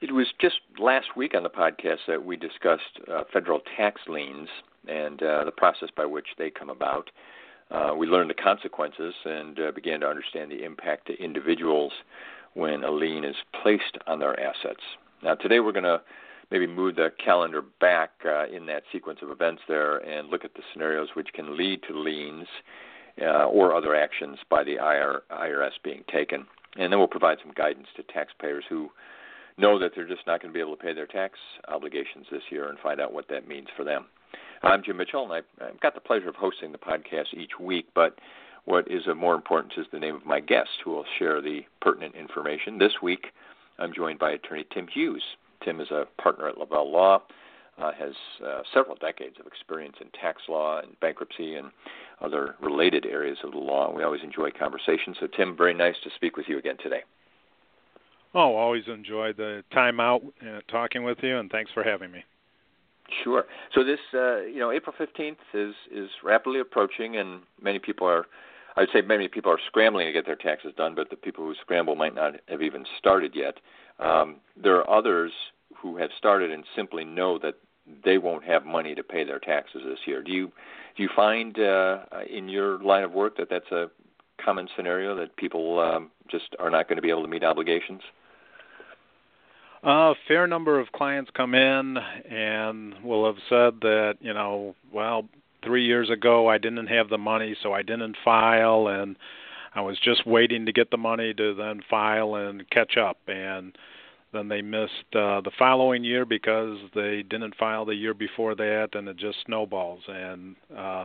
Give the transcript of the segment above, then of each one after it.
It was just last week on the podcast that we discussed uh, federal tax liens and uh, the process by which they come about. Uh, we learned the consequences and uh, began to understand the impact to individuals when a lien is placed on their assets. Now, today we're going to maybe move the calendar back uh, in that sequence of events there and look at the scenarios which can lead to liens uh, or other actions by the IR, IRS being taken. And then we'll provide some guidance to taxpayers who know that they're just not going to be able to pay their tax obligations this year and find out what that means for them. I'm Jim Mitchell, and I've got the pleasure of hosting the podcast each week, but what is of more importance is the name of my guest who will share the pertinent information. This week, I'm joined by attorney Tim Hughes. Tim is a partner at Lavelle Law, uh, has uh, several decades of experience in tax law and bankruptcy and other related areas of the law. We always enjoy conversations. So, Tim, very nice to speak with you again today. Oh, always enjoy the time out uh, talking with you, and thanks for having me. Sure. So this, uh, you know, April fifteenth is is rapidly approaching, and many people are. I'd say many people are scrambling to get their taxes done, but the people who scramble might not have even started yet. Um, there are others who have started and simply know that they won't have money to pay their taxes this year. Do you do you find uh, in your line of work that that's a common scenario that people um, just are not going to be able to meet obligations? A fair number of clients come in and will have said that, you know, well, three years ago I didn't have the money, so I didn't file, and I was just waiting to get the money to then file and catch up. And then they missed uh, the following year because they didn't file the year before that, and it just snowballs. And uh,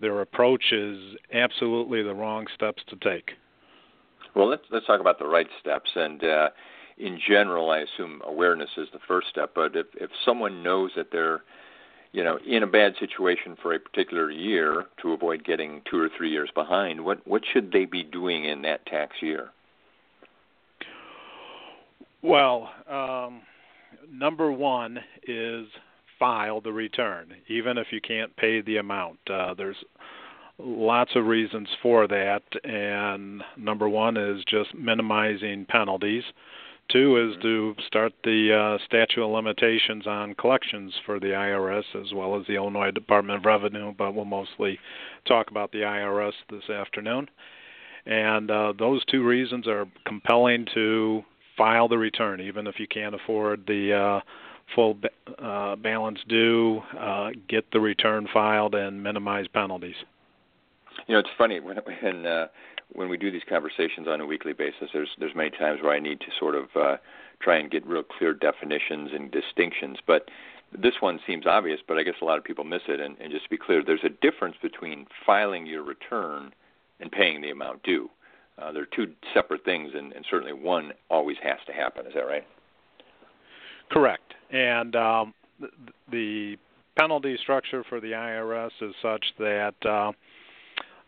their approach is absolutely the wrong steps to take. Well, let's let's talk about the right steps. And uh, in general, I assume awareness is the first step. But if if someone knows that they're you know in a bad situation for a particular year to avoid getting two or three years behind, what what should they be doing in that tax year? Well, um, number one is file the return, even if you can't pay the amount. Uh, there's lots of reasons for that, and number one is just minimizing penalties. Two is mm-hmm. to start the uh, statute of limitations on collections for the IRS as well as the Illinois Department of Revenue, but we'll mostly talk about the IRS this afternoon. And uh, those two reasons are compelling to file the return, even if you can't afford the uh, full uh, balance due, uh, get the return filed, and minimize penalties. You know, it's funny when when uh, when we do these conversations on a weekly basis, there's there's many times where I need to sort of uh, try and get real clear definitions and distinctions. But this one seems obvious, but I guess a lot of people miss it. And, and just to be clear, there's a difference between filing your return and paying the amount due. Uh, they're two separate things, and, and certainly one always has to happen. Is that right? Correct. And um, the penalty structure for the IRS is such that uh,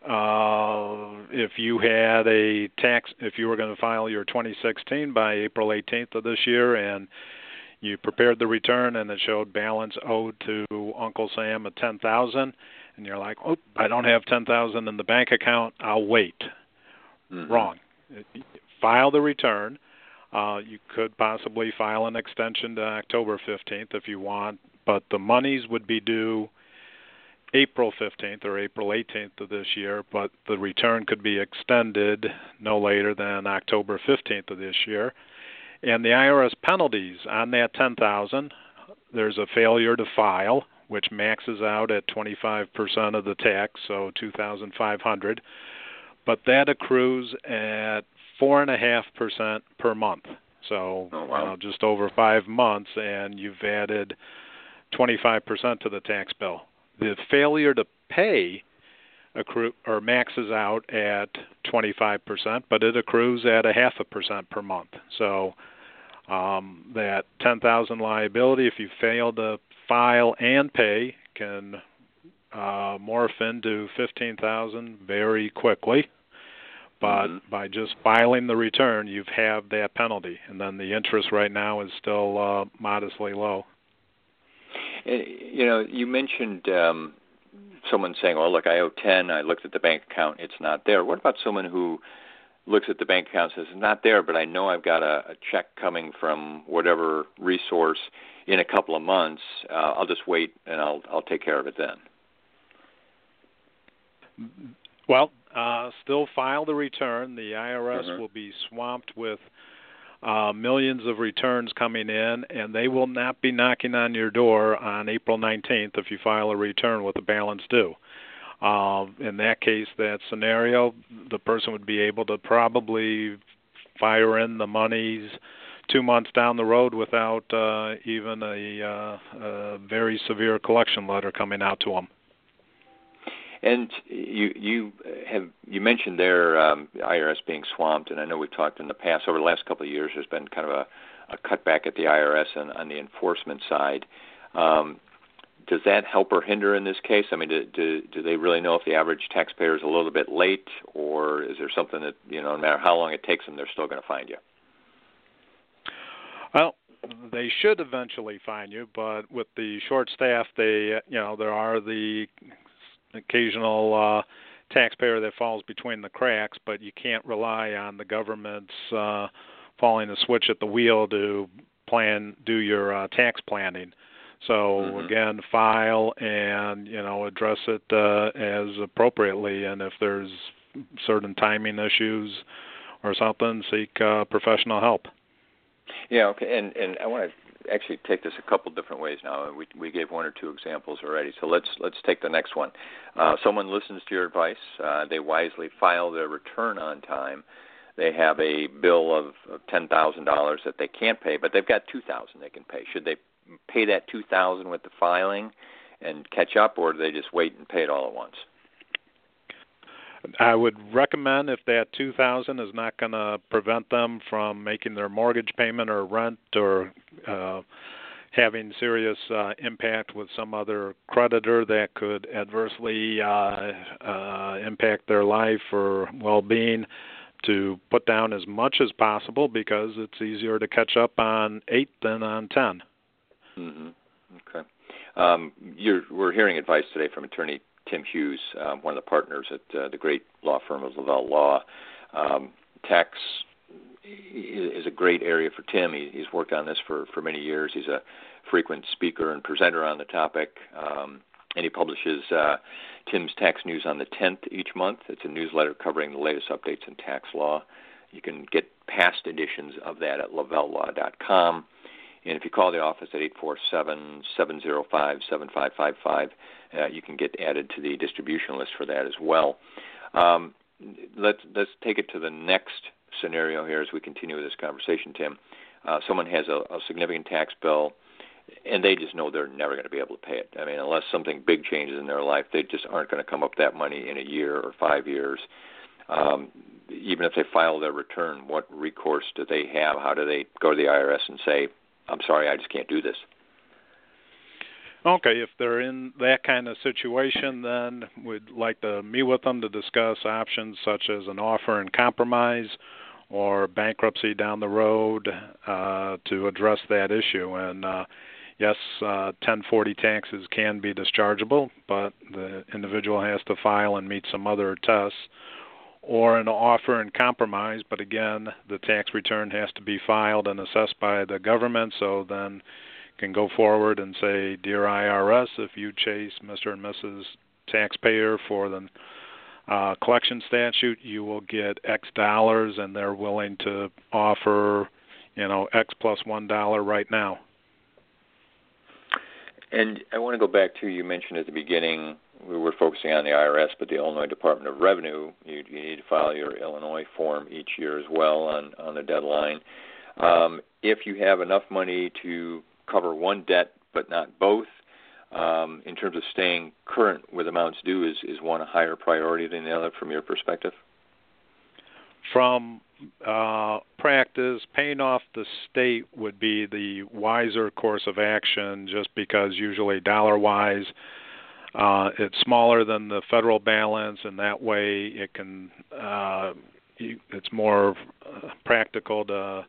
uh, if you had a tax, if you were going to file your 2016 by April 18th of this year, and you prepared the return and it showed balance owed to Uncle Sam of 10,000, and you're like, "Oh, I don't have 10,000 in the bank account. I'll wait." Mm-hmm. Wrong. File the return. Uh, you could possibly file an extension to October 15th if you want, but the monies would be due April 15th or April 18th of this year, but the return could be extended no later than October 15th of this year. And the IRS penalties on that 10,000, there's a failure to file, which maxes out at 25% of the tax, so 2,500. But that accrues at four and a half percent per month. So oh, wow. you know, just over five months, and you've added 25% to the tax bill the failure to pay accrue or maxes out at 25%, but it accrues at a half a percent per month. So um, that 10,000 liability, if you fail to file and pay can uh, morph into fifteen thousand very quickly. But mm-hmm. by just filing the return, you've halved that penalty, and then the interest right now is still uh, modestly low. You know, you mentioned um, someone saying, "Oh, look, I owe ten. I looked at the bank account; it's not there." What about someone who looks at the bank account and says, "It's not there, but I know I've got a, a check coming from whatever resource in a couple of months. Uh, I'll just wait and I'll I'll take care of it then." Well, uh, still file the return. The IRS mm-hmm. will be swamped with uh, millions of returns coming in, and they will not be knocking on your door on April 19th if you file a return with a balance due. Uh, in that case, that scenario, the person would be able to probably fire in the monies two months down the road without uh, even a, uh, a very severe collection letter coming out to them. And you you have you mentioned there um, IRS being swamped, and I know we've talked in the past over the last couple of years. There's been kind of a, a cutback at the IRS and on the enforcement side. Um, does that help or hinder in this case? I mean, do, do do they really know if the average taxpayer is a little bit late, or is there something that you know, no matter how long it takes them, they're still going to find you? Well, they should eventually find you, but with the short staff, they you know there are the occasional uh, taxpayer that falls between the cracks, but you can't rely on the government's uh, falling a switch at the wheel to plan do your uh, tax planning. So mm-hmm. again, file and you know address it uh, as appropriately, and if there's certain timing issues or something, seek uh, professional help. Yeah, okay, and and I want to actually take this a couple different ways now. We we gave one or two examples already, so let's let's take the next one. Uh, someone listens to your advice. Uh, they wisely file their return on time. They have a bill of, of ten thousand dollars that they can't pay, but they've got two thousand they can pay. Should they pay that two thousand with the filing and catch up, or do they just wait and pay it all at once? I would recommend if that 2000 is not going to prevent them from making their mortgage payment or rent or uh having serious uh impact with some other creditor that could adversely uh uh impact their life or well-being to put down as much as possible because it's easier to catch up on 8 than on 10. Mhm. Okay. Um, we're hearing advice today from attorney Tim Hughes, um, one of the partners at uh, the great law firm of Lavelle Law. Um, tax is a great area for Tim. He, he's worked on this for, for many years. He's a frequent speaker and presenter on the topic, um, and he publishes uh, Tim's Tax News on the 10th each month. It's a newsletter covering the latest updates in tax law. You can get past editions of that at lavellelaw.com. And if you call the office at 847 705 7555, uh, you can get added to the distribution list for that as well. Um, let's let's take it to the next scenario here as we continue this conversation, Tim. Uh, someone has a, a significant tax bill, and they just know they're never going to be able to pay it. I mean, unless something big changes in their life, they just aren't going to come up that money in a year or five years. Um, even if they file their return, what recourse do they have? How do they go to the IRS and say, "I'm sorry, I just can't do this"? Okay, if they're in that kind of situation, then we'd like to meet with them to discuss options such as an offer and compromise or bankruptcy down the road uh, to address that issue. And uh, yes, uh, 1040 taxes can be dischargeable, but the individual has to file and meet some other tests. Or an offer and compromise, but again, the tax return has to be filed and assessed by the government, so then can go forward and say, Dear IRS, if you chase Mr. and Mrs. Taxpayer for the uh, collection statute, you will get X dollars, and they're willing to offer, you know, X plus one dollar right now. And I want to go back to you mentioned at the beginning we were focusing on the IRS, but the Illinois Department of Revenue, you, you need to file your Illinois form each year as well on on the deadline. Um, if you have enough money to cover one debt but not both. Um, in terms of staying current with amounts due, is is one a higher priority than the other from your perspective? from uh, practice, paying off the state would be the wiser course of action just because usually dollar wise uh, it's smaller than the federal balance, and that way it can uh, it's more uh, practical to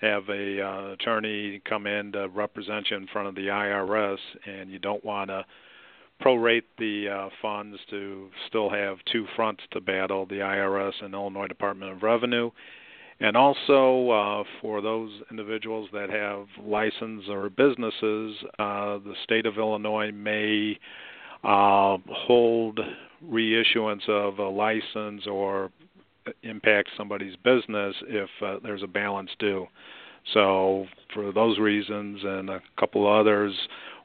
have a uh, attorney come in to represent you in front of the IRS, and you don't want to prorate the uh, funds to still have two fronts to battle: the IRS and Illinois Department of Revenue. And also uh, for those individuals that have license or businesses, uh, the state of Illinois may uh, hold reissuance of a license or impact somebody's business if uh, there's a balance due. So, for those reasons and a couple others,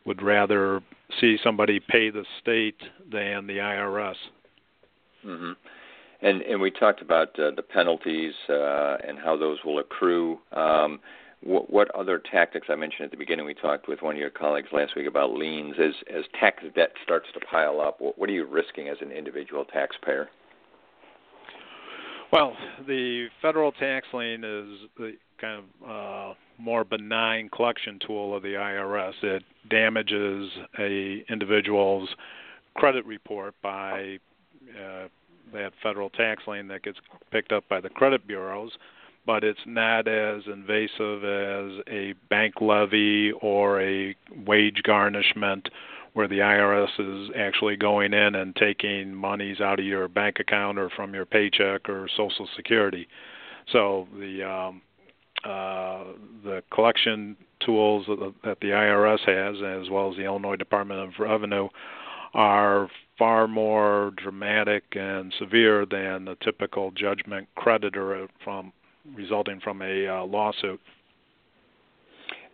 would rather see somebody pay the state than the IRS. Mm-hmm. And and we talked about uh, the penalties uh, and how those will accrue. Um, what, what other tactics I mentioned at the beginning? We talked with one of your colleagues last week about liens. As as tax debt starts to pile up, what, what are you risking as an individual taxpayer? Well, the federal tax lien is the kind of uh, more benign collection tool of the IRS. It damages a individual's credit report by uh, that federal tax lien that gets picked up by the credit bureaus, but it's not as invasive as a bank levy or a wage garnishment where the IRS is actually going in and taking monies out of your bank account or from your paycheck or Social Security. So the um, uh, the collection tools that the IRS has, as well as the Illinois Department of Revenue, are far more dramatic and severe than the typical judgment creditor from resulting from a uh, lawsuit.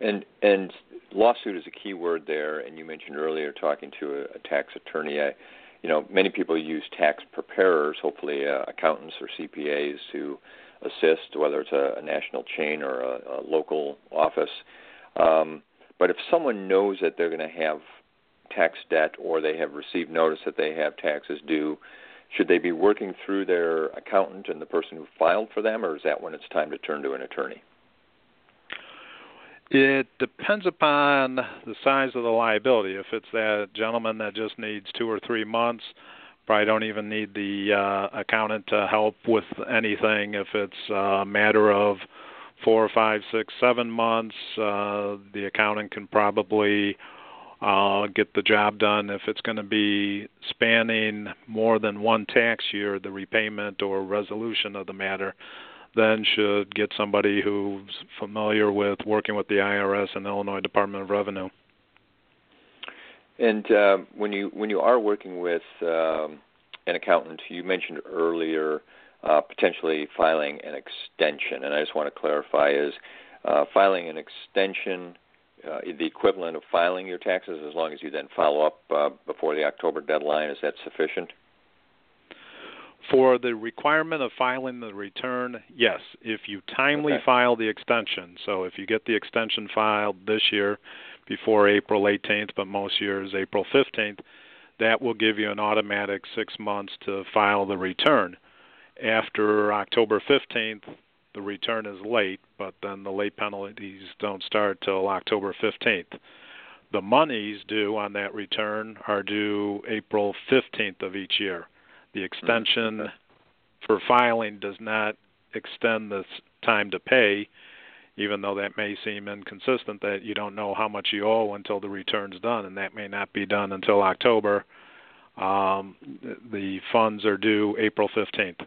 And and lawsuit is a key word there. And you mentioned earlier talking to a, a tax attorney. I, you know, many people use tax preparers, hopefully uh, accountants or CPAs, to assist, whether it's a, a national chain or a, a local office. Um, but if someone knows that they're going to have tax debt or they have received notice that they have taxes due, should they be working through their accountant and the person who filed for them, or is that when it's time to turn to an attorney? It depends upon the size of the liability. If it's that gentleman that just needs two or three months, probably don't even need the uh, accountant to help with anything. If it's a matter of four, five, six, seven months, uh, the accountant can probably uh, get the job done. If it's going to be spanning more than one tax year, the repayment or resolution of the matter, then should get somebody who's familiar with working with the IRS and Illinois Department of Revenue. And uh, when you when you are working with um, an accountant, you mentioned earlier uh, potentially filing an extension, and I just want to clarify: is uh, filing an extension uh, the equivalent of filing your taxes as long as you then follow up uh, before the October deadline? Is that sufficient? For the requirement of filing the return, yes. If you timely okay. file the extension, so if you get the extension filed this year before April 18th, but most years April 15th, that will give you an automatic six months to file the return. After October 15th, the return is late, but then the late penalties don't start till October 15th. The monies due on that return are due April 15th of each year. The extension okay. for filing does not extend the time to pay, even though that may seem inconsistent that you don't know how much you owe until the return's done, and that may not be done until October. Um, the funds are due April 15th.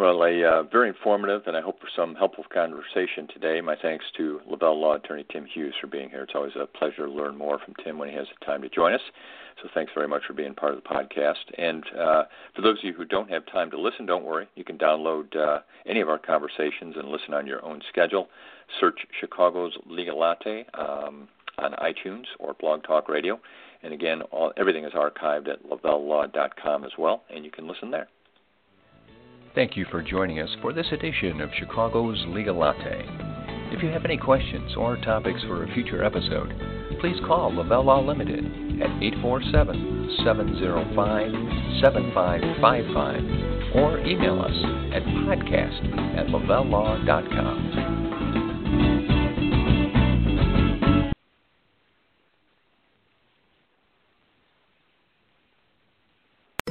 Well, a uh, very informative and I hope for some helpful conversation today. My thanks to Lavelle Law Attorney Tim Hughes for being here. It's always a pleasure to learn more from Tim when he has the time to join us. So thanks very much for being part of the podcast. And uh, for those of you who don't have time to listen, don't worry. You can download uh, any of our conversations and listen on your own schedule. Search Chicago's Legal Latte um, on iTunes or Blog Talk Radio. And again, all, everything is archived at lavellelaw.com as well, and you can listen there. Thank you for joining us for this edition of Chicago's Legal Latte. If you have any questions or topics for a future episode, please call Lavelle Law Limited at 847 705 7555 or email us at podcast at lavellelaw.com.